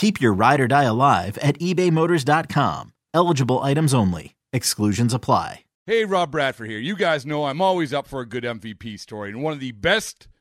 Keep your ride or die alive at ebaymotors.com. Eligible items only. Exclusions apply. Hey, Rob Bradford here. You guys know I'm always up for a good MVP story, and one of the best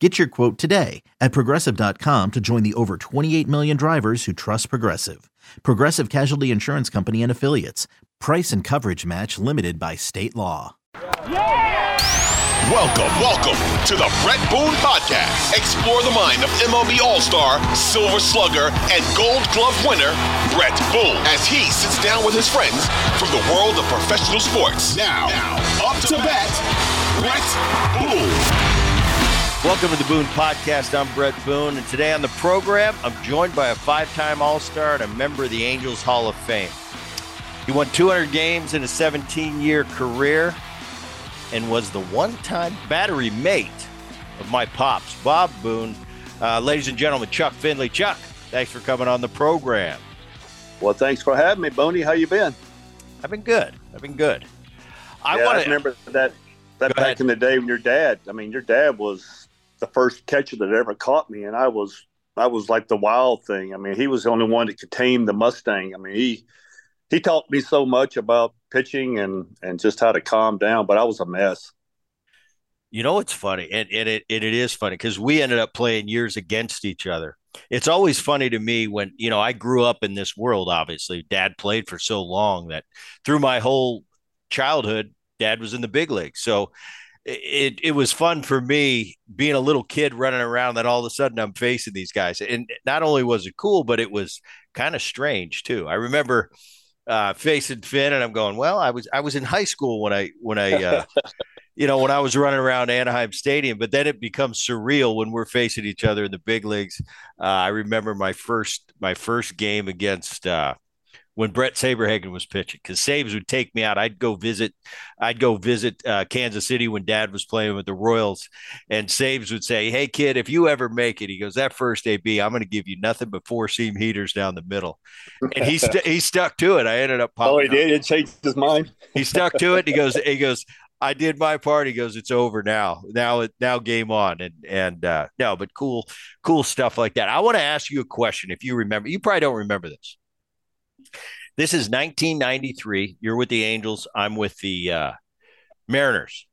Get your quote today at progressive.com to join the over 28 million drivers who trust Progressive. Progressive Casualty Insurance Company and Affiliates. Price and coverage match limited by state law. Welcome, welcome to the Bret Boone Podcast. Explore the mind of MLB All Star, Silver Slugger, and Gold Glove winner, Bret Boone, as he sits down with his friends from the world of professional sports. Now, now up to bat, Bret Boone. Welcome to the Boone Podcast. I'm Bret Boone, and today on the program, I'm joined by a five time All Star and a member of the Angels Hall of Fame. He won 200 games in a 17 year career and was the one time battery mate of my pops, Bob Boone. Uh, ladies and gentlemen, Chuck Finley. Chuck, thanks for coming on the program. Well, thanks for having me, Boney. How you been? I've been good. I've been good. I yeah, want to remember that that back ahead. in the day when your dad. I mean, your dad was the first catcher that ever caught me, and I was I was like the wild thing. I mean, he was the only one that could tame the Mustang. I mean, he he taught me so much about pitching and and just how to calm down, but I was a mess. You know, it's funny, and, and it it is funny because we ended up playing years against each other. It's always funny to me when you know I grew up in this world. Obviously, Dad played for so long that through my whole childhood, Dad was in the big leagues. So it it was fun for me being a little kid running around that all of a sudden I'm facing these guys. And not only was it cool, but it was kind of strange too. I remember uh, facing Finn and I'm going, well, I was I was in high school when I when I uh, you know when I was running around Anaheim Stadium, but then it becomes surreal when we're facing each other in the big leagues. Uh, I remember my first my first game against uh, when Bret Saberhagen was pitching because Sabes would take me out. I'd go visit, I'd go visit uh, Kansas City when Dad was playing with the Royals, and Sabes would say, "Hey kid, if you ever make it," he goes, "That first AB, I'm going to give you nothing but four seam heaters down the middle," and he st- he stuck to it. I ended up. Oh, he did. It changed his mind. he stuck to it. He goes, he goes. I did my part. He goes, it's over now. Now it now game on. And and uh no, but cool, cool stuff like that. I want to ask you a question. If you remember, you probably don't remember this. This is 1993. You're with the Angels. I'm with the uh, Mariners.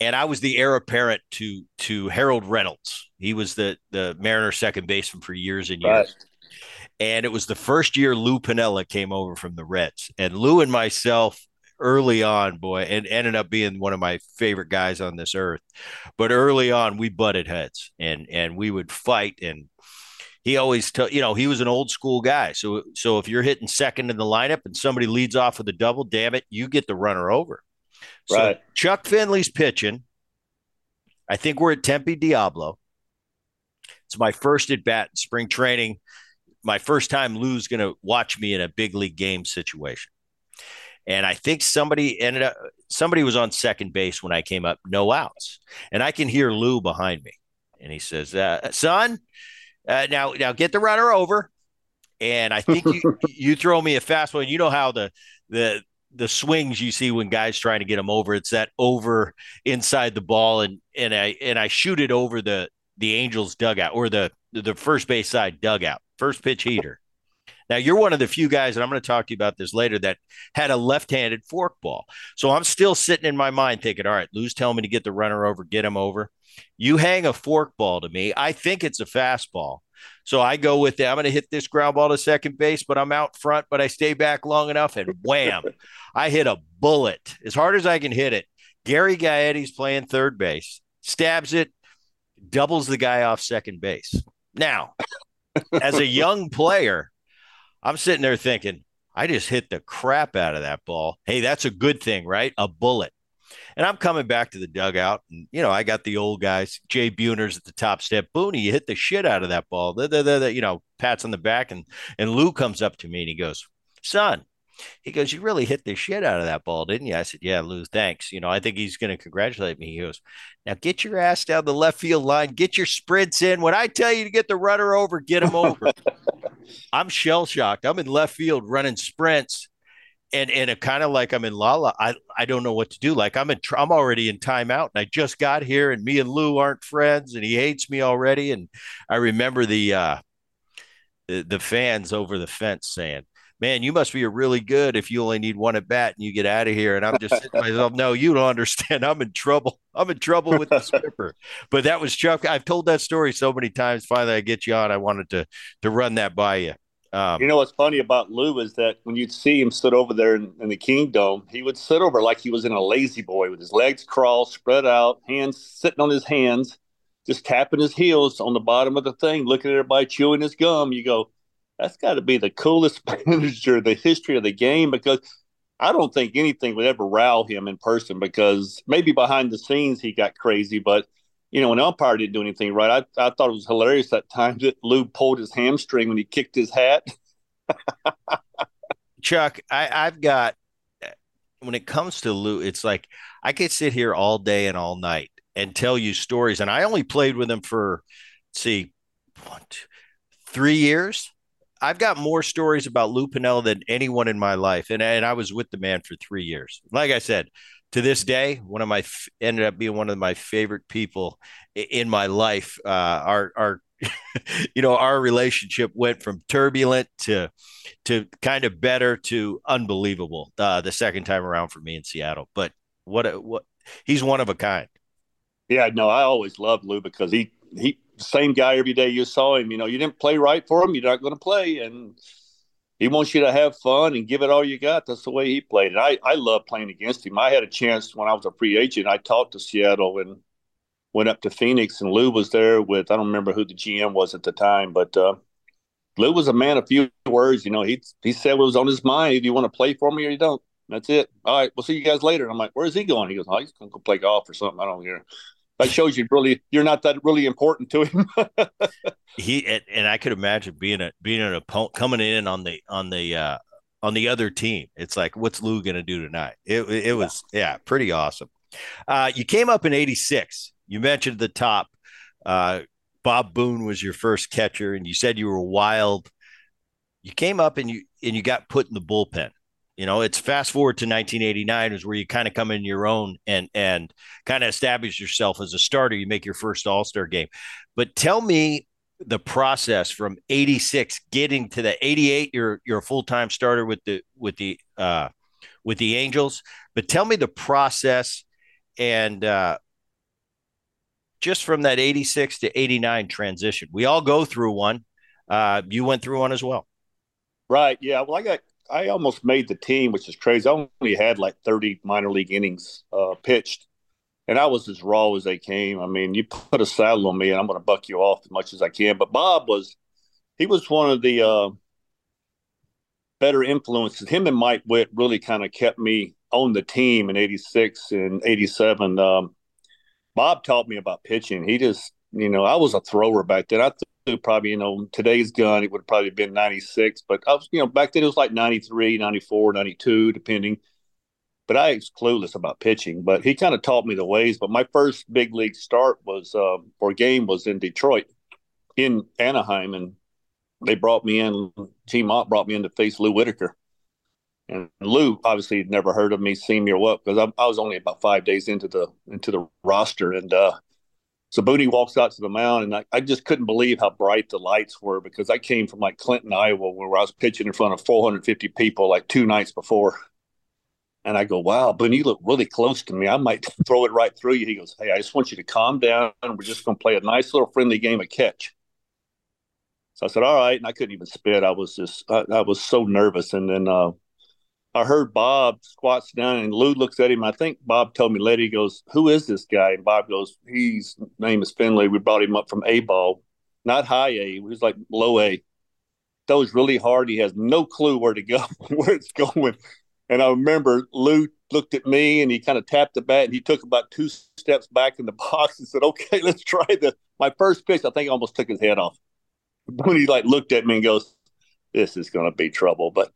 And I was the heir apparent to to Harold Reynolds. He was the the Mariner second baseman for years and years. And it was the first year Lou Piniella came over from the Reds. And Lou and myself early on, boy, and ended up being one of my favorite guys on this earth. But early on, we butted heads and and we would fight. And he always tell you know he was an old school guy. So so if you're hitting second in the lineup and somebody leads off with a double, damn it, you get the runner over. So Right. Chuck Finley's pitching. I think we're at Tempe Diablo. It's my first at bat in spring training. My first time Lou's going to watch me in a big league game situation. And I think somebody ended up, somebody was on second base when I came up, no outs. And I can hear Lou behind me. And he says, uh, son, uh, now, now get the runner over. And I think you, you throw me a fastball. And you know how the, the, the swings you see when guys trying to get them over, it's that over inside the ball. And, and I, and I shoot it over the, the Angels dugout or the, the first base side dugout, first pitch heater. Now you're one of the few guys, and I'm going to talk to you about this later, that had a left-handed forkball. So I'm still sitting in my mind thinking, all right, Lou's telling me to get the runner over, get him over. You hang a forkball to me. I think it's a fastball. So I go with it. I'm going to hit this ground ball to second base, but I'm out front, but I stay back long enough, and wham, I hit a bullet as hard as I can hit it. Gary Gaetti's playing third base, stabs it, doubles the guy off second base. Now, as a young player, I'm sitting there thinking, I just hit the crap out of that ball. Hey, that's a good thing, right? A bullet. And I'm coming back to the dugout, and you know, I got the old guys, Jay Buhner's at the top step. Booney, you hit the shit out of that ball. The, the, the, the, you know, pats on the back, and and Lou comes up to me and he goes, "Son," he goes, "You really hit the shit out of that ball, didn't you?" I said, "Yeah, Lou, thanks." You know, I think he's going to congratulate me. He goes, "Now get your ass down the left field line, get your sprints in. When I tell you to get the runner over, get him over." I'm shell shocked. I'm in left field running sprints, and and it kind of like I'm in Lala. I I don't know what to do. Like I'm in I'm already in timeout, and I just got here, and me and Lou aren't friends, and he hates me already. And I remember the uh, the, the fans over the fence saying. Man, you must be a really good if you only need one at bat and you get out of here. And I'm just myself, no, you don't understand. I'm in trouble. I'm in trouble with the skipper. But that was Chuck. I've told that story so many times. Finally, I get you on. I wanted to to run that by you. Um, You know what's funny about Lou is that when you'd see him sit over there in, in the Kingdom, he would sit over like he was in a lazy boy with his legs crossed, spread out, hands sitting on his hands, just tapping his heels on the bottom of the thing, looking at everybody chewing his gum. You go, that's got to be the coolest manager in the history of the game because I don't think anything would ever rile him in person because maybe behind the scenes he got crazy, but you know, when umpire didn't do anything right, I, I thought it was hilarious that time that Lou pulled his hamstring when he kicked his hat. Chuck, I, I've got when it comes to Lou, it's like I could sit here all day and all night and tell you stories. And I only played with him for see, one, two, three years. I've got more stories about Lou Piniella than anyone in my life, and and I was with the man for three years. Like I said, to this day, one of my ended up being one of my favorite people in my life. Uh, our our you know our relationship went from turbulent to to kind of better to unbelievable uh, the second time around for me in Seattle. But what a, what he's one of a kind. Yeah, no, I always loved Lou because he he same guy every day you saw him. You know, you didn't play right for him, you're not going to play, and he wants you to have fun and give it all you got. That's the way he played. And I I love playing against him. I had a chance when I was a free agent. I talked to Seattle and went up to Phoenix, and Lou was there with I don't remember who the GM was at the time, but uh, Lou was a man of few words. You know, he he said what was on his mind. If you want to play for me or you don't, that's it. All right, we'll see you guys later. And I'm like, where's he going? He goes, oh, he's going to go play golf or something. I don't hear. That shows you really you're not that really important to him. he and, and, I could imagine being a being an opponent coming in on the on the uh, on the other team. It's like, what's Lou to do tonight? It it was yeah, pretty awesome. Uh, you came up in '86. You mentioned the top. Uh, Bob Boone was your first catcher, and you said you were wild. You came up and you and you got put in the bullpen. You know, it's fast forward to 1989 is where you kind of come in your own and and kind of establish yourself as a starter. You make your first All Star game, but tell me the process from 86 getting to the 88. You're you're a full time starter with the with the uh, with the Angels, but tell me the process and uh, just from that 86 to 89 transition. We all go through one. uh, you went through one as well. Right. Yeah. Well, I got I almost made the team, which is crazy. I only had like 30 minor league innings uh, pitched, and I was as raw as they came. I mean, you put a saddle on me, and I'm going to buck you off as much as I can. But Bob was, he was one of the uh, better influences. Him and Mike Witt really kind of kept me on the team in '86 and '87. Um, Bob taught me about pitching. He just, you know, I was a thrower back then. I threw probably, you know, today's gun, it would have probably been 96, but I was, you know, back then it was like 93, 94, 92, depending. But I was clueless about pitching, but he kind of taught me the ways. But my first big league start was, uh, or game was in Detroit, in Anaheim. And they brought me in, Team Ott brought me in to face Lou Whitaker. And Lou obviously had never heard of me, seen me or what, because I, I, was only about five days into the into the roster. And uh, so Booney walks out to the mound, and I, I, just couldn't believe how bright the lights were because I came from like Clinton, Iowa, where I was pitching in front of 450 people like two nights before. And I go, wow, Booney, you look really close to me. I might throw it right through you. He goes, hey, I just want you to calm down. We're just going to play a nice little friendly game of catch. So I said, all right. And I couldn't even spit. I was just, I, I was so nervous. And then uh, I heard Bob squats down and Lou looks at him. I think Bob told me he goes, Who is this guy? And Bob goes, His name is Finley. We brought him up from A ball, not high A. He was like low A. Throws really hard. He has no clue where to go, where it's going. And I remember Lou looked at me and he kind of tapped the bat and he took about two steps back in the box and said, Okay, let's try the my first pitch. I think almost took his head off. When he like looked at me and goes, This is gonna be trouble. But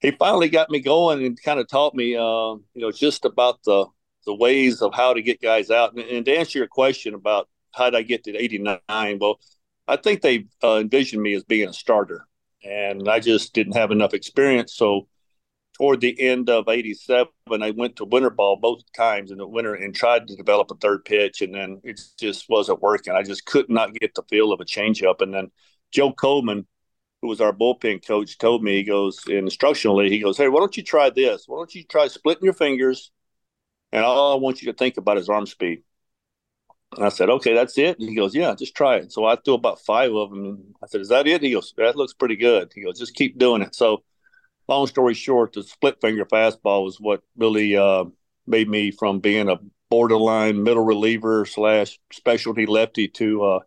he finally got me going and kind of taught me, uh, you know, just about the the ways of how to get guys out. And, and to answer your question about how did I get to 89, well, I think they uh, envisioned me as being a starter, and I just didn't have enough experience. So toward the end of 87, I went to winter ball both times in the winter and tried to develop a third pitch, and then it just wasn't working. I just could not get the feel of a changeup. And then Joe Coleman – who was our bullpen coach, told me, he goes, instructionally, he goes, Hey, why don't you try this? Why don't you try splitting your fingers? And all I want you to think about is arm speed. And I said, Okay, that's it. And he goes, Yeah, just try it. So I threw about five of them. And I said, Is that it? He goes, That looks pretty good. He goes, Just keep doing it. So, long story short, the split finger fastball was what really uh, made me from being a borderline middle reliever slash specialty lefty to, uh,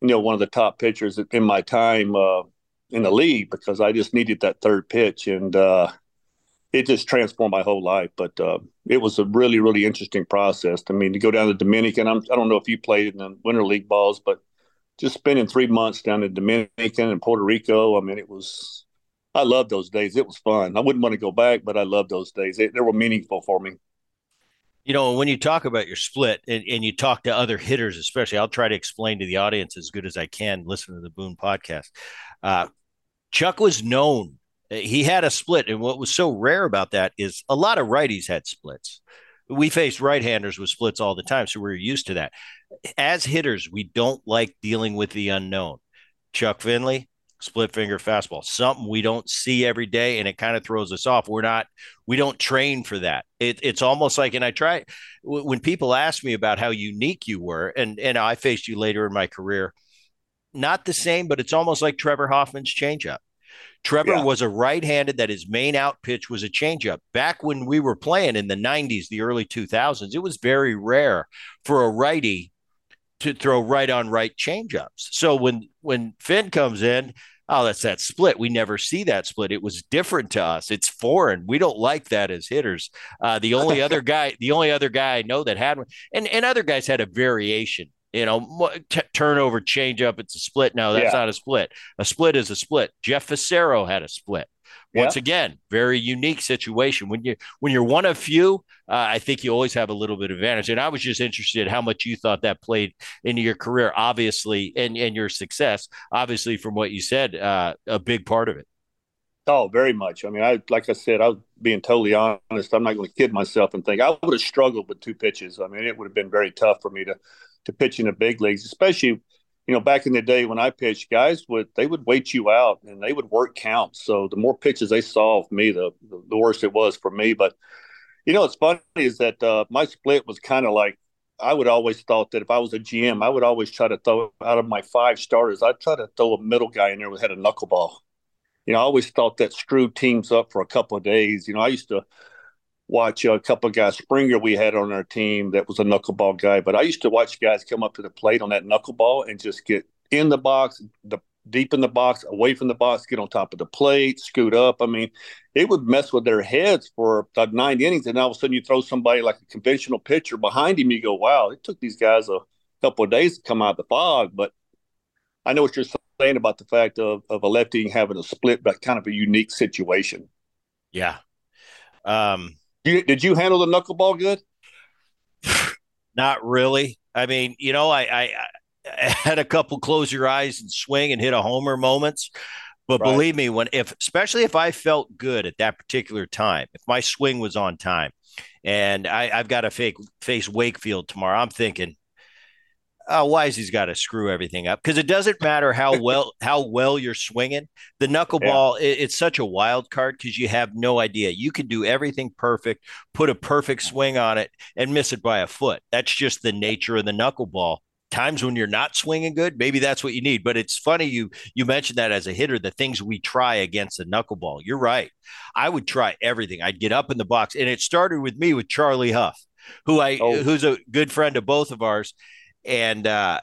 you know, one of the top pitchers in my time. Uh, in the league because I just needed that third pitch, and uh, it just transformed my whole life. But uh, it was a really, really interesting process. I mean, to go down to Dominican, I'm, I don't know if you played in the winter league balls, but just spending three months down in Dominican and Puerto Rico, I mean, it was. I loved those days. It was fun. I wouldn't want to go back, but I loved those days. They, they were meaningful for me. You know, when you talk about your split and, and you talk to other hitters, especially, I'll try to explain to the audience as good as I can. Listen to the Boone podcast. Uh, Chuck was known. He had a split. And what was so rare about that is a lot of righties had splits. We faced right handers with splits all the time. So we are used to that. As hitters, we don't like dealing with the unknown. Chuck Finley, split finger fastball, something we don't see every day, and it kind of throws us off. We're not, we don't train for that. It, it's almost like, and I try when people ask me about how unique you were, and and I faced you later in my career not the same, but it's almost like Trevor Hoffman's changeup. Trevor yeah. was a right-handed that his main out pitch was a changeup. Back when we were playing in the 90s, the early 2000s, it was very rare for a righty to throw right on right changeups. So when when Finn comes in, oh, that's that split. We never see that split. It was different to us. It's foreign. We don't like that as hitters. Uh, the only other guy, the only other guy I know that had one, and and other guys had a variation you know, t- turnover, change up. It's a split. No, that's yeah. not a split. A split is a split. Jeff Fassero had a split. Once yeah. again, very unique situation. When you when you're one of few, uh, I think you always have a little bit of advantage. And I was just interested how much you thought that played into your career, obviously, and and your success. Obviously, from what you said, uh, a big part of it. Oh, very much. I mean, I like I said, I was being totally honest. I'm not going to kid myself and think I would have struggled with two pitches. I mean, it would have been very tough for me to to pitch in the big leagues, especially you know back in the day when I pitched, guys would they would wait you out and they would work counts. So the more pitches they saw of me, the the worse it was for me. But you know, what's funny is that uh, my split was kind of like I would always thought that if I was a GM, I would always try to throw out of my five starters, I'd try to throw a middle guy in there that had a knuckleball. You know, I always thought that screwed teams up for a couple of days. You know, I used to watch a couple of guys. Springer, we had on our team that was a knuckleball guy, but I used to watch guys come up to the plate on that knuckleball and just get in the box, the deep in the box, away from the box, get on top of the plate, scoot up. I mean, it would mess with their heads for like nine innings, and all of a sudden you throw somebody like a conventional pitcher behind him. You go, wow, it took these guys a couple of days to come out of the fog. But I know what you're saying about the fact of of a lefty having a split, but kind of a unique situation. Yeah. Um. You, did you handle the knuckleball good? Not really. I mean, you know, I, I, I had a couple close your eyes and swing and hit a homer moments, but right. believe me, when if especially if I felt good at that particular time, if my swing was on time, and I, I've got to fake face Wakefield tomorrow, I'm thinking, oh, why has he got to screw everything up? Because it doesn't matter how well how well you're swinging. The knuckleball, yeah. it, it's such a wild card because you have no idea. You can do everything perfect, put a perfect swing on it, and miss it by a foot. That's just the nature of the knuckleball times when you're not swinging good, maybe that's what you need. But it's funny you you mentioned that as a hitter, the things we try against the knuckleball. You're right. I would try everything. I'd get up in the box, and it started with me with Charlie Hough, who I oh. who's a good friend of both of ours, and uh,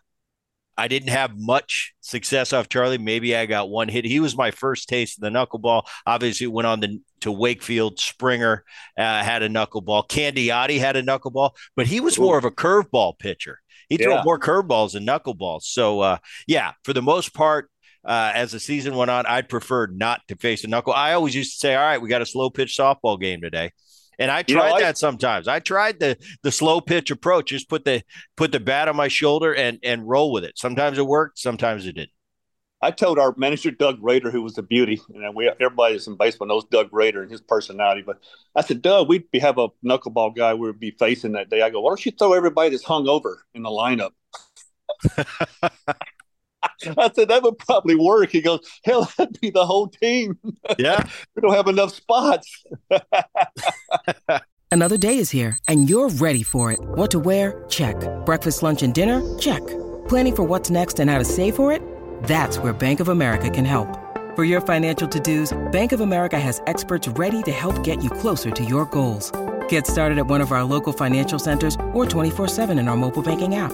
I didn't have much success off Charlie. Maybe I got one hit. He was my first taste of the knuckleball. Obviously, went on the, to Wakefield. Springer uh, had a knuckleball. Candiotti had a knuckleball, but he was more of a curveball pitcher. He threw yeah. more curveballs than knuckleballs. So uh, yeah, for the most part, uh, as the season went on, I'd prefer not to face a knuckle. I always used to say, "All right, we got a slow pitch softball game today." And I tried you know, that I, sometimes. I tried the the slow pitch approach, just put the put the bat on my shoulder and and roll with it. Sometimes it worked, sometimes it didn't. I told our manager Doug Rader, who was a beauty, and we everybody that's in baseball knows Doug Rader and his personality. But I said, Doug, we'd be, have a knuckleball guy we would be facing that day. I go, why don't you throw everybody that's hung over in the lineup? I said that would probably work. He goes, hell, that'd be the whole team. Yeah, we don't have enough spots. Another day is here, and you're ready for it. What to wear? Check. Breakfast, lunch, and dinner? Check. Planning for what's next and how to save for it? That's where Bank of America can help. For your financial to-dos, Bank of America has experts ready to help get you closer to your goals. Get started at one of our local financial centers or 24-7 in our mobile banking app.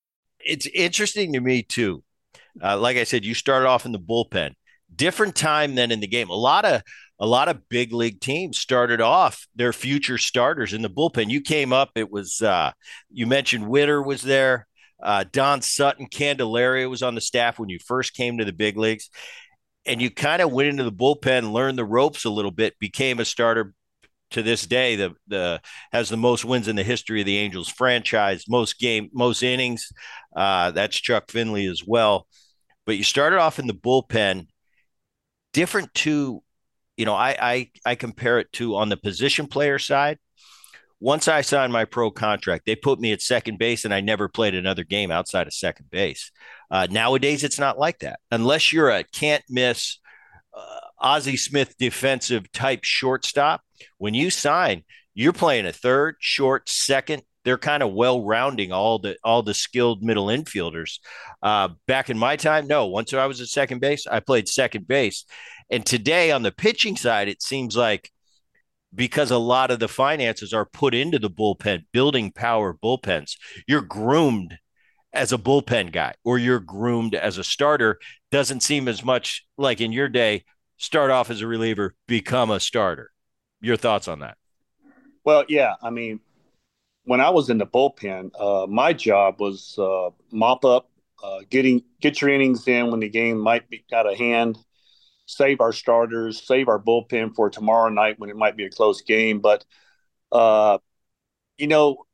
it's interesting to me too. Uh, like I said, you started off in the bullpen, different time than in the game. A lot of a lot of big league teams started off their future starters in the bullpen. You came up, it was uh, you mentioned Witter was there, uh, Don Sutton, Candelaria was on the staff when you first came to the big leagues, and you kind of went into the bullpen, learned the ropes a little bit, became a starter, to this day the the has the most wins in the history of the Angels franchise, most game, most innings. Uh, that's Chuck Finley as well. But you started off in the bullpen, different to, you know, I I I compare it to on the position player side. Once I signed my pro contract, they put me at second base, and I never played another game outside of second base. Uh, nowadays, it's not like that. Unless you're a can't miss, uh, Ozzie Smith defensive type shortstop, when you sign, you're playing a third, short, second. They're kind of well rounding all the all the skilled middle infielders. Uh, back in my time, no. Once I was at second base, I played second base. And today on the pitching side, it seems like because a lot of the finances are put into the bullpen, building power bullpens, you're groomed as a bullpen guy or you're groomed as a starter. Doesn't seem as much like in your day, start off as a reliever, become a starter your thoughts on that? Well, yeah, I mean, when I was in the bullpen, uh, my job was uh, mop up, uh, getting get your innings in when the game might be out of hand, save our starters, save our bullpen for tomorrow night when it might be a close game. But uh, you know,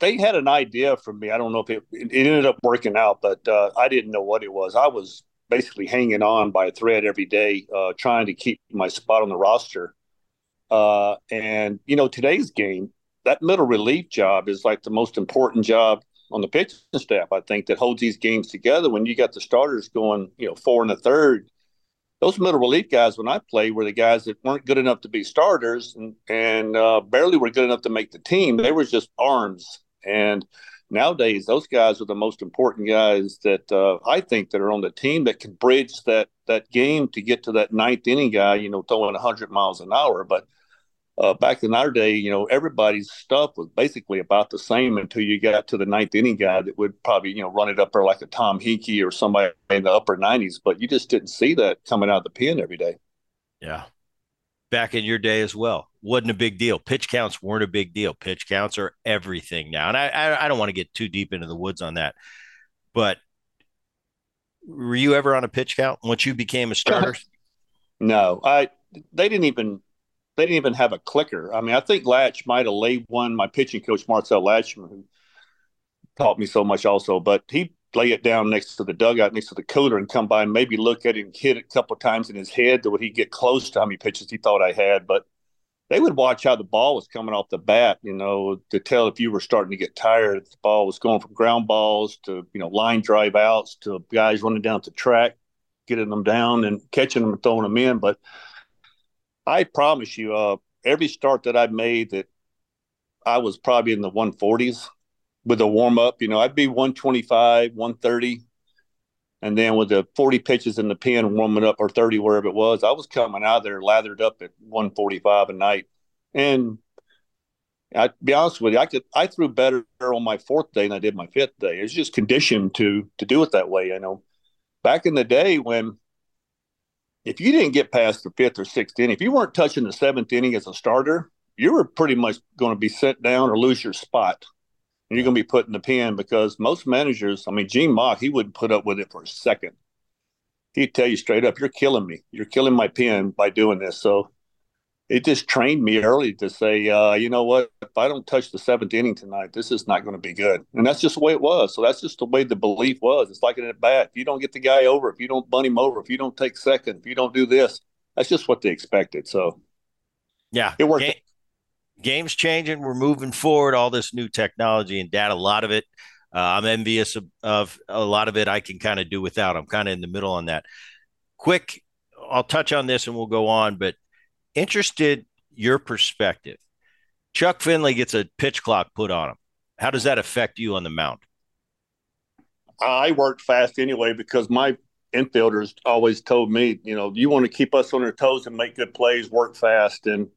they had an idea for me. I don't know if it, it ended up working out, but uh, I didn't know what it was. I was basically hanging on by a thread every day, uh, trying to keep my spot on the roster. Uh, and you know, today's game, that middle relief job is like the most important job on the pitching staff. I think that holds these games together. When you got the starters going, you know, four and a third, those middle relief guys when I played were the guys that weren't good enough to be starters and and uh, barely were good enough to make the team. They were just arms. And nowadays, those guys are the most important guys that uh, I think that are on the team that can bridge that that game to get to that ninth inning guy. You know, throwing 100 miles an hour, but uh, back in our day, you know, everybody's stuff was basically about the same until you got to the ninth inning guy that would probably, you know, run it up there like a Tom Henke or somebody in the upper 90s. But you just didn't see that coming out of the pen every day. Yeah. Back in your day as well, wasn't a big deal. Pitch counts weren't a big deal. Pitch counts are everything now. And I, I, I don't want to get too deep into the woods on that. But were you ever on a pitch count once you became a starter? no, I, they didn't even they didn't even have a clicker. I mean, I think Latch might have laid one. My pitching coach Marcel Lachemann, who taught me so much, also, but he lay it down next to the dugout, next to the cooler, and come by and maybe look at it and hit it a couple times in his head. To would he get close to how many pitches he thought I had? But they would watch how the ball was coming off the bat, you know, to tell if you were starting to get tired. The ball was going from ground balls to you know line drive outs to guys running down the track, getting them down and catching them and throwing them in, but I promise you, uh, every start that I made that I was probably in the 140s with a warm up. You know, I'd be 125, 130. And then with the 40 pitches in the pen warming up or 30, wherever it was, I was coming out there lathered up at 145 a night. And I be honest with you, I could I threw better on my fourth day than I did my fifth day. It's just conditioned to to do it that way. You know, back in the day when if you didn't get past the fifth or sixth inning, if you weren't touching the seventh inning as a starter, you were pretty much going to be sent down or lose your spot. You're going to be put in the pen because most managers, I mean, Gene Mauch, he wouldn't put up with it for a second. He'd tell you straight up, you're killing me. You're killing my pen by doing this. So it just trained me early to say, uh, you know what, if I don't touch the seventh inning tonight, this is not going to be good. And that's just the way it was. So that's just the way the belief was. It's like in a bat. If you don't get the guy over, if you don't bunt him over, if you don't take second, if you don't do this, that's just what they expected. So yeah, it worked. Game, game's changing. We're moving forward. All this new technology and data, a lot of it. Uh, I'm envious of, of a lot of it. I can kind of do without. I'm kind of in the middle on that. Quick, I'll touch on this and we'll go on, but interested your perspective. Chuck Finley gets a pitch clock put on him. How does that affect you on the mound? I worked fast anyway because my infielders always told me, you know, you want to keep us on our toes and make good plays, work fast. And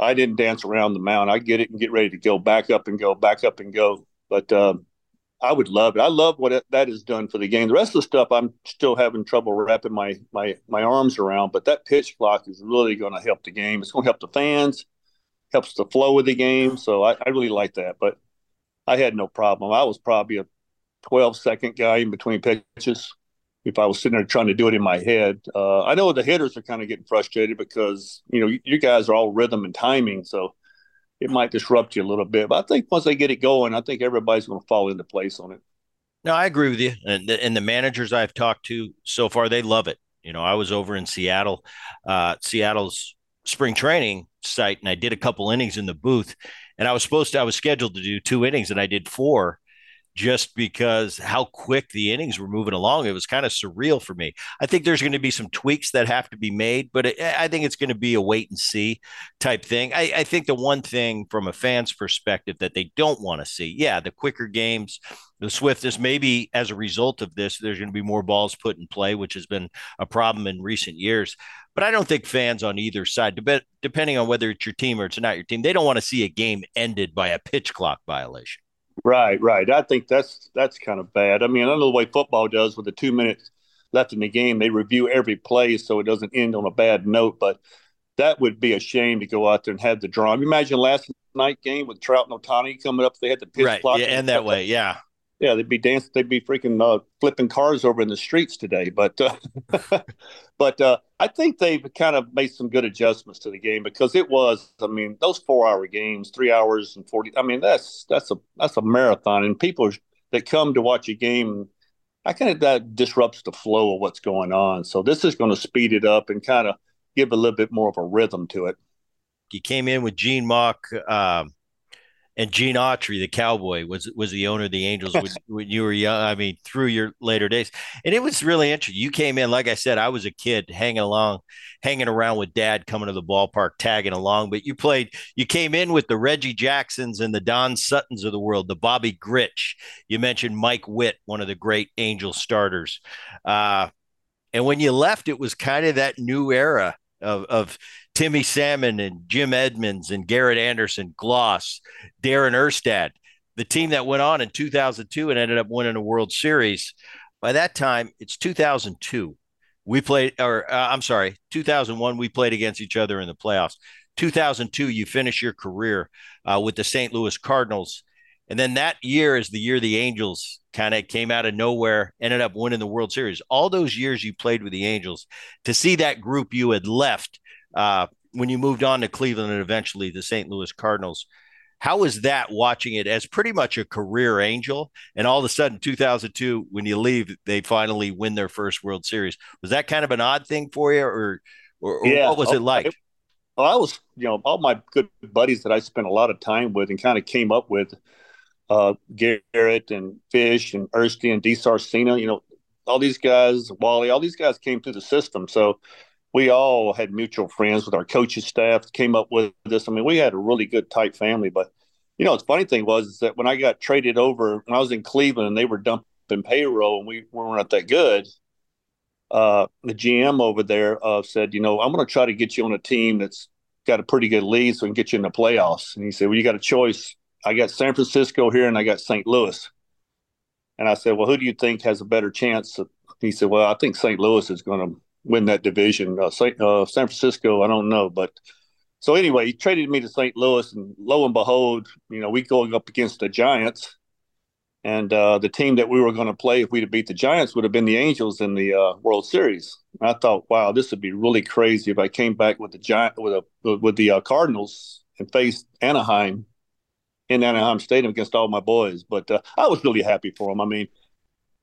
I didn't dance around the mound. I get it and get ready to go back up and go, back up and go. But um, I would love it. I love what it, that has done for the game. The rest of the stuff, I'm still having trouble wrapping my my my arms around. But that pitch clock is really going to help the game. It's going to help the fans, helps the flow of the game. So I, I really like that. But I had no problem. I was probably a 12 second guy in between pitches. If I was sitting there trying to do it in my head, uh, I know the hitters are kind of getting frustrated because you know you, guys are all rhythm and timing. So it might disrupt you a little bit. But I think once they get it going, I think everybody's going to fall into place on it. No, I agree with you. And the, and the managers I've talked to so far, they love it. You know, I was over in Seattle, uh, Seattle's spring training site, and I did a couple innings in the booth. And I was supposed to, I was scheduled to do two innings, and I did four just because how quick the innings were moving along. It was kind of surreal for me. I think there's going to be some tweaks that have to be made, but it, I think it's going to be a wait and see type thing. I, I think the one thing from a fan's perspective that they don't want to see, yeah, the quicker games, the swiftness, maybe as a result of this, there's going to be more balls put in play, which has been a problem in recent years. But I don't think fans on either side, depending on whether it's your team or it's not your team, they don't want to see a game ended by a pitch clock violation. Right, right. I think that's that's kind of bad. I mean, I know the way football does with the two minutes left in the game, they review every play so it doesn't end on a bad note. But that would be a shame to go out there and have the drama. Imagine last night game with Trout and Ohtani coming up. They had the pitch right. clock. Yeah, and that way, yeah. Yeah, they'd be dancing, they'd be freaking uh, flipping cars over in the streets today. But uh, but uh, I think they've kind of made some good adjustments to the game because it was, I mean, those four hour games, three hours and forty. I mean, that's that's a that's a marathon, and people that come to watch a game, I kind of that disrupts the flow of what's going on. So this is going to speed it up and kind of give a little bit more of a rhythm to it. You came in with Gene Mauch. Um and Gene Autry, the cowboy, was was the owner of the Angels when, when, you were young. I mean, through your later days, and it was really interesting. You came in, like I said, I was a kid hanging along, hanging around with Dad, coming to the ballpark, tagging along. But you played, you came in with the Reggie Jacksons and the Don Suttons of the world, the Bobby Grich. You mentioned Mike Witt, one of the great Angel starters. Uh, and when you left, it was kind of that new era of, of Timmy Salmon and Jim Edmonds and Garrett Anderson, Glaus, Darren Erstad, the team that went on in 2002 and ended up winning a World Series. By that time, it's 2002. We played, or uh, I'm sorry, 2001, we played against each other in the playoffs. 2002, you finish your career uh, with the St. Louis Cardinals. And then that year is the year the Angels kind of came out of nowhere, ended up winning the World Series. All those years you played with the Angels, to see that group you had left uh, when you moved on to Cleveland and eventually the St. Louis Cardinals, how was that watching it as pretty much a career angel? And all of a sudden, 2002, when you leave, they finally win their first World Series. Was that kind of an odd thing for you, or, or, or yeah. what was it like? Well, I was, you know, all my good buddies that I spent a lot of time with and kind of came up with uh, Garrett and Fish and Ersty and DiSarcina, you know, all these guys, Wally, all these guys came through the system. So we all had mutual friends with our coaches staff came up with this. I mean, we had a really good tight family. But you know, the funny thing was is that when I got traded over when I was in Cleveland and they were dumping payroll and we weren't that good, uh, the GM over there uh, said, you know, I'm going to try to get you on a team that's got a pretty good lead so we can get you in the playoffs. And he said, well, you got a choice I got San Francisco here and I got St. Louis. And I said, well, who do you think has a better chance? He said, well, I think St. Louis is going to win that division. Uh, uh, San Francisco, I don't know, but so anyway, he traded me to St. Louis, and lo and behold, you know, we going up against the Giants, and uh, the team that we were going to play if we'd have beat the Giants would have been the Angels in the uh, World Series. And I thought, wow, this would be really crazy if I came back with the Giant with a with the uh, Cardinals and faced Anaheim in Anaheim Stadium against all my boys. But uh, I was really happy for him. I mean,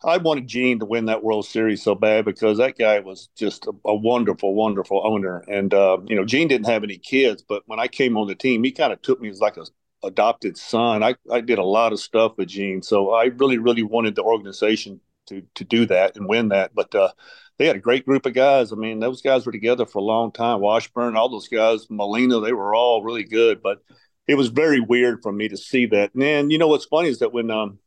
I wanted Gene to win that World Series so bad because that guy was just a, a wonderful, wonderful owner. And uh, you know, Gene didn't have any kids, but when I came on the team, he kind of took me as like a adopted son. I, I did a lot of stuff with Gene, so I really, really wanted the organization to to do that and win that. But uh, they had a great group of guys. I mean, those guys were together for a long time. Washburn, all those guys, Molina, they were all really good. But it was very weird for me to see that. And then, you know what's funny is that when um,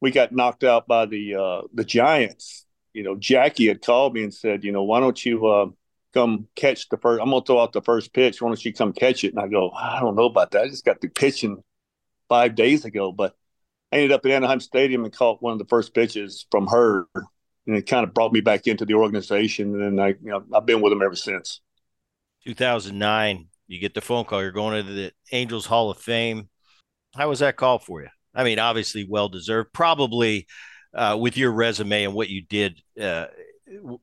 we got knocked out by the uh, the Giants, you know, Jackie had called me and said, you know, why don't you uh, come catch the first? I'm gonna throw out the first pitch. Why don't you come catch it? And I go, I don't know about that. I just got through pitching five days ago, but I ended up at Anaheim Stadium and caught one of the first pitches from her, and it kind of brought me back into the organization. And I, you know, I've been with them ever since. 2009 you get the phone call. You're going to the Angels Hall of Fame. How was that call for you? I mean, obviously well deserved. Probably uh, with your resume and what you did uh,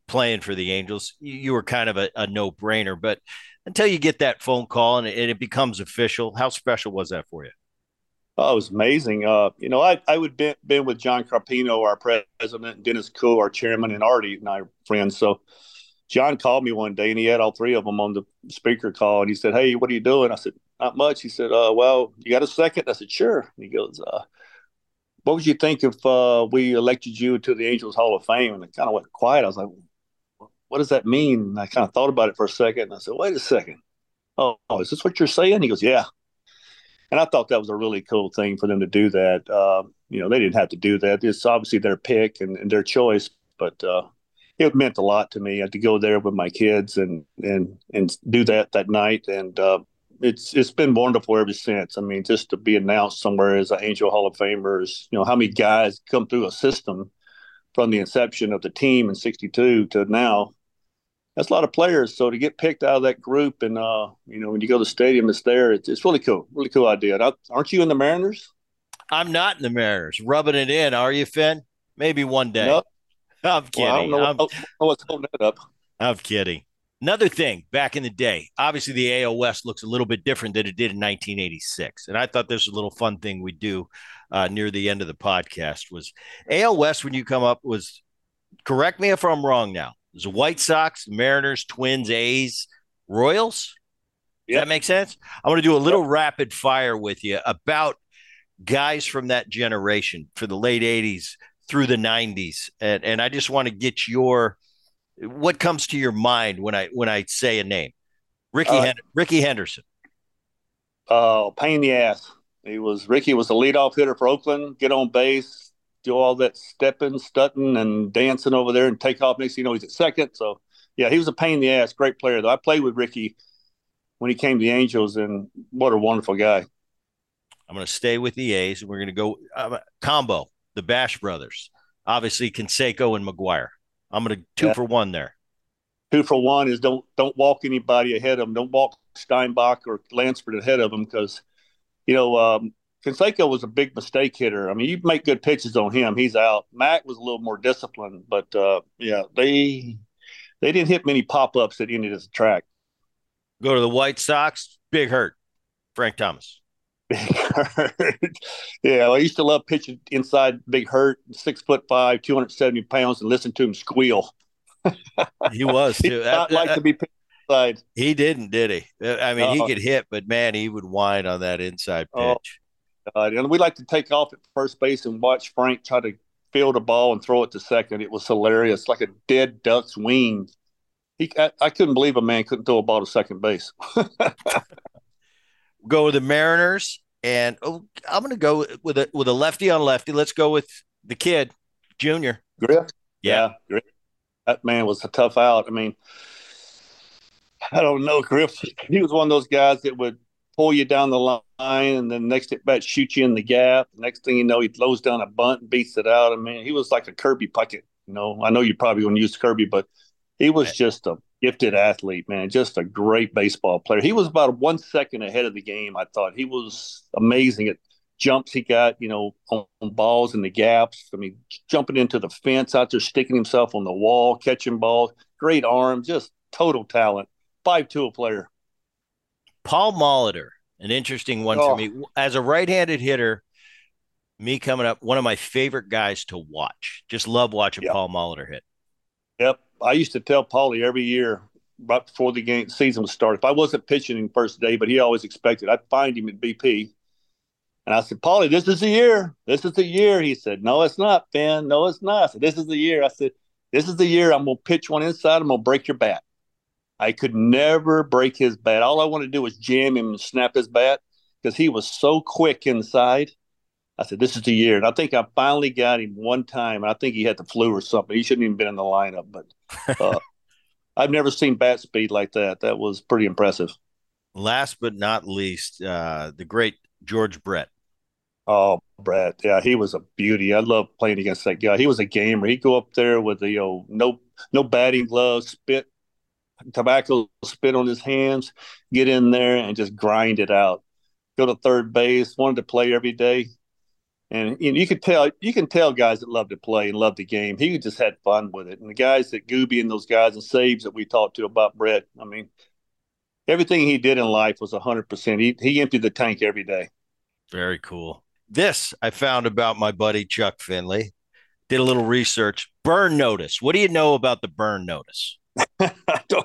playing for the Angels, you, you were kind of a, a no brainer. But until you get that phone call and it, it, becomes official, how special was that for you? Oh, it was amazing. Uh, you know, I I would been been with John Carpino, our president, Dennis Kuhl, our chairman, and Artie and I friends. So John called me one day and he had all three of them on the speaker call and he said, Hey, what are you doing? I said, Not much. He said, uh, Well, you got a second? I said, Sure. And he goes, uh, What would you think if uh, we elected you to the Angels Hall of Fame? And I kind of went quiet. I was like, What does that mean? And I kind of thought about it for a second. And I said, Wait a second. Oh, is this what you're saying? He goes, Yeah. And I thought that was a really cool thing for them to do that. Uh, you know, they didn't have to do that. It's obviously their pick and, and their choice, but uh, it meant a lot to me to go there with my kids and and and do that that night and uh, it's it's been wonderful ever since. I mean, just to be announced somewhere as an Angel Hall of Famers, you know, how many guys come through a system from the inception of the team in '62 to now. That's a lot of players. So to get picked out of that group, and uh, you know, when you go to the stadium, it's there. It's, it's really cool, really cool idea. Aren't you in the Mariners? I'm not in the Mariners. Rubbing it in, are you, Finn? Maybe one day. Nope. I'm kidding. Well, I don't know, I'm, know what's holding it up. I'm kidding. Another thing, back in the day, obviously the AL West looks a little bit different than it did in 1986, and I thought this was a little fun thing we do uh, near the end of the podcast. Was AL West when you come up was correct me if I'm wrong. Now it was the White Sox, Mariners, Twins, A's, Royals. Does that make sense? I'm going to do a little yep. rapid fire with you about guys from that generation for the late 80s through the 90s and, and i just want to get your what comes to your mind when i when i say a name? Rickey uh, Hen- rickey henderson. Oh uh, pain in the ass. He was rickey was the leadoff hitter for oakland get on base do all that stepping stutting and dancing over there and take off. Next you know he's at second. So yeah he was a pain in the ass. Great player though. I played with rickey when he came to the angels and what a wonderful guy. I'm going to stay with the A's, and we're going to go uh, combo the Bash brothers. Obviously, Canseco and McGwire. I'm going to two yeah. for one there. Two for one is don't don't walk anybody ahead of them. Don't walk Steinbach or Lansford ahead of them because, you know, um, Canseco was a big mistake hitter. I mean, you make good pitches on him, he's out. Mac was a little more disciplined, but uh, yeah, they they didn't hit many pop ups at any of the track. Go to the White Sox. Big hurt, Frank Thomas. Big Hurt. yeah, I used to love pitching inside Big Hurt, six foot five, two hundred seventy pounds, and listen to him squeal. he was too. He not like to be pitched inside. He didn't, did he? I mean, uh, he uh-huh. could hit, but man, he would whine on that inside oh, pitch. Oh, and we like to take off at first base and watch Frank try to field a ball and throw it to second. It was hilarious, like a dead duck's wing. He, I, I couldn't believe a man couldn't throw a ball to second base go with the Mariners, and oh, I'm going to go with a with a lefty on lefty. Let's go with the kid, Junior. Griff. Yeah, yeah that man was a tough out. I mean, I don't know, Griff. He was one of those guys that would pull you down the line, and then next at bat shoot you in the gap. Next thing you know, he throws down a bunt and beats it out. I mean, he was like a Kirby Puckett. You know, I know you probably to use Kirby, but he was just a gifted athlete, man. Just a great baseball player. He was about one second ahead of the game. I thought he was amazing at jumps he got, you know, on, on balls in the gaps. I mean, jumping into the fence out there, sticking himself on the wall, catching balls. Great arm, just total talent. Five tool player. Paul Molitor, an interesting one oh. for me as a right-handed hitter. Me coming up, one of my favorite guys to watch. Just love watching yep. Paul Molitor hit. Yep, I used to tell Paulie every year right before the game season was started. If I wasn't pitching him first day, but he always expected, I'd find him at BP. And I said, Paulie, this is the year. This is the year. He said, No, it's not, Ben. No, it's not. I said, This is the year. I said, This is the year I'm gonna pitch one inside, I'm gonna break your bat. I could never break his bat. All I wanted to do was jam him and snap his bat because he was so quick inside. I said, "This is the year," and I think I finally got him one time. And I think he had the flu or something. He shouldn't even been in the lineup, but uh, I've never seen bat speed like that. That was pretty impressive. Last but not least, uh, the great George Brett. Oh, Brett, yeah, he was a beauty. I love playing against that guy. He was a gamer. He'd go up there with the you know, no no batting gloves, spit tobacco spit on his hands, get in there and just grind it out. Go to third base. Wanted to play every day and you, know, you could tell you can tell guys that love to play and love the game. He just had fun with it. And the guys that Gooby and those guys and Saves that we talked to about Brett, I mean, everything he did in life was hundred percent. He he emptied the tank every day. Very cool. This I found about my buddy Chuck Finley. Did a little research. Burn notice. What do you know about the burn notice?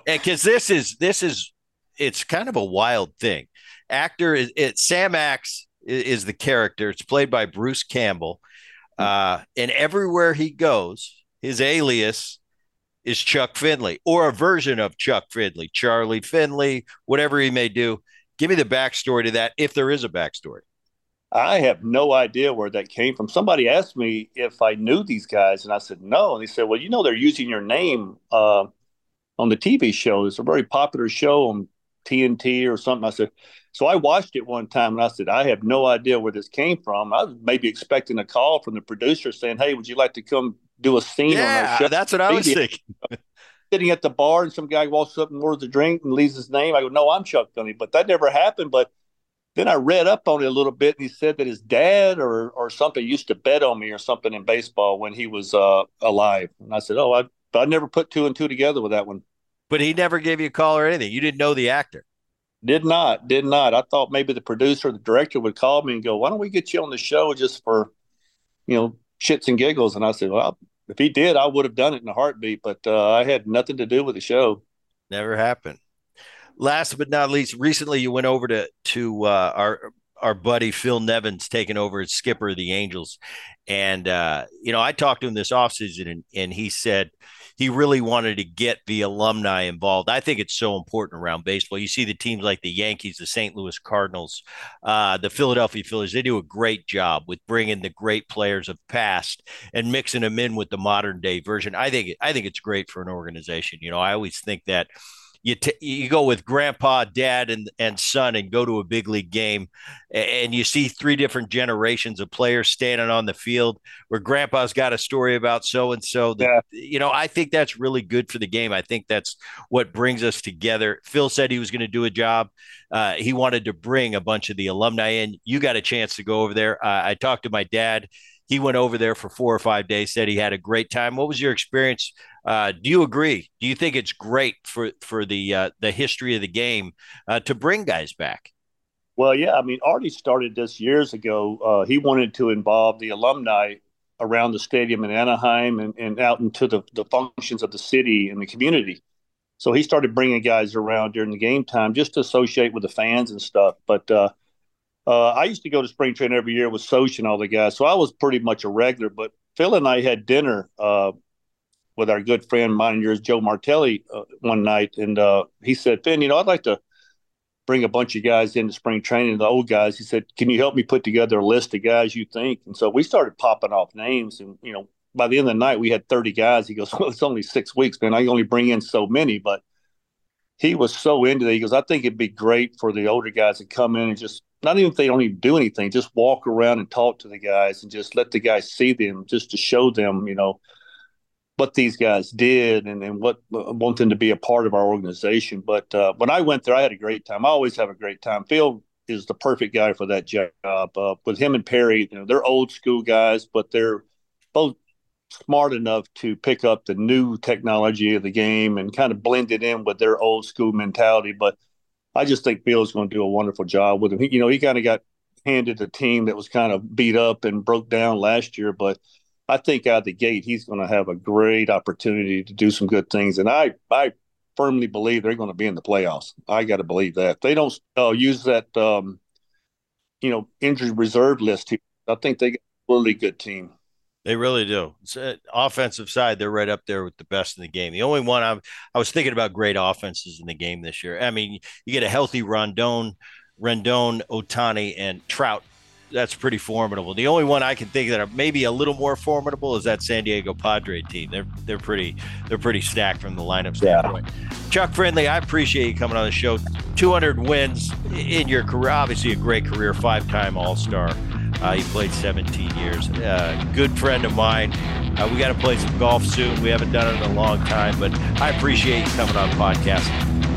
Because this is this is it's kind of a wild thing. Actor is it Sam Axe is the character. It's played by Bruce Campbell. Uh, and everywhere he goes, his alias is Chuck Finley or a version of Chuck Finley, Charlie Finley, whatever he may do. Give me the backstory to that, if there is a backstory. I have no idea where that came from. Somebody asked me if I knew these guys, and I said no. And they said, "Well, you know, they're using your name uh, on the TV show. It's a very popular show on TNT or something." I said, so I watched it one time and I said, I have no idea where this came from. I was maybe expecting a call from the producer saying, Hey, would you like to come do a scene yeah, on our show? That's what I was thinking. Sitting at the bar and some guy walks up and orders a drink and leaves his name. I go, No, I'm Chuck Finley. But that never happened. But then I read up on it a little bit, and he said that his dad or or something used to bet on me or something in baseball when he was uh, alive. And I said, "Oh, I I never put two and two together with that one." But he never gave you a call or anything. You didn't know the actor. Did not, did not. I thought maybe the producer, the director would call me and go, "Why don't we get you on the show just for, you know, shits and giggles?" And I said, "Well, if he did, I would have done it in a heartbeat." But uh, I had nothing to do with the show. Never happened. Last but not least, recently you went over to to uh, our our buddy Phil Nevin's taking over as skipper of the Angels. And, uh, you know, I talked to him this offseason and, and he said he really wanted to get the alumni involved. I think it's so important around baseball. You see the teams like the Yankees, the St. Louis Cardinals, uh, the Philadelphia Phillies, they do a great job with bringing the great players of past and mixing them in with the modern day version. I think, I think it's great for an organization. You know, I always think that you t- you go with grandpa, dad, and and son, and go to a big league game, and you see three different generations of players standing on the field. Where grandpa's got a story about so and so. You know, I think that's really good for the game. I think that's what brings us together. Phil said he was going to do a job. Uh, he wanted to bring a bunch of the alumni in. You got a chance to go over there. Uh, I talked to my dad he went over there for four or five days said he had a great time what was your experience uh, do you agree? Do you think it's great for for the uh, the history of the game uh, to bring guys back? Well, yeah. I mean, Artie started this years ago. Uh, he wanted to involve the alumni around the stadium in Anaheim and, and out into the, the functions of the city and the community. So he started bringing guys around during the game time just to associate with the fans and stuff. But uh, uh, I used to go to spring training every year with Sosh and all the guys, so I was pretty much a regular. But Phil and I had dinner uh, with our good friend mine and yours, Joe Martelli, uh, one night, and uh, he said, "Finn, you know, I'd like to bring a bunch of guys into spring training, the old guys." He said, "Can you help me put together a list of guys you think?" And so we started popping off names, and you know, by the end of the night, we had thirty guys. He goes, "Well, it's only six weeks, man. I only bring in so many, but." He was so into it. He goes, I think it'd be great for the older guys to come in and just not even if they don't even do anything, just walk around and talk to the guys and just let the guys see them, just to show them, you know, what these guys did and, and what want them to be a part of our organization. But uh, when I went there, I had a great time. I always have a great time. Phil is the perfect guy for that job. Uh, with him and Perry, you know, they're old school guys, but they're both smart enough to pick up the new technology of the game and kind of blend it in with their old school mentality. But I just think Phil's going to do a wonderful job with him. He, you know, he kind of got handed a team that was kind of beat up and broke down last year, but I think out of the gate he's going to have a great opportunity to do some good things, and I I firmly believe they're going to be in the playoffs. I got to believe that they don't uh, use that um, you know injury reserve list. Here. I think they got a really good team. They really do. Uh, offensive side, they're right up there with the best in the game. The only one I'm, I was thinking about great offenses in the game this year. I mean, you get a healthy Rondon, Rendon, Ohtani, and Trout that's pretty formidable. The only one I can think that are maybe a little more formidable is that San Diego Padre team. They're they're pretty they're pretty stacked from the lineup standpoint. Yeah. Chuck Finley, I appreciate you coming on the show. 200 wins in your career, obviously a great career, five-time All-Star. Uh, you played 17 years. Uh, good friend of mine. Uh, we got to play some golf soon. We haven't done it in a long time, but I appreciate you coming on the podcast.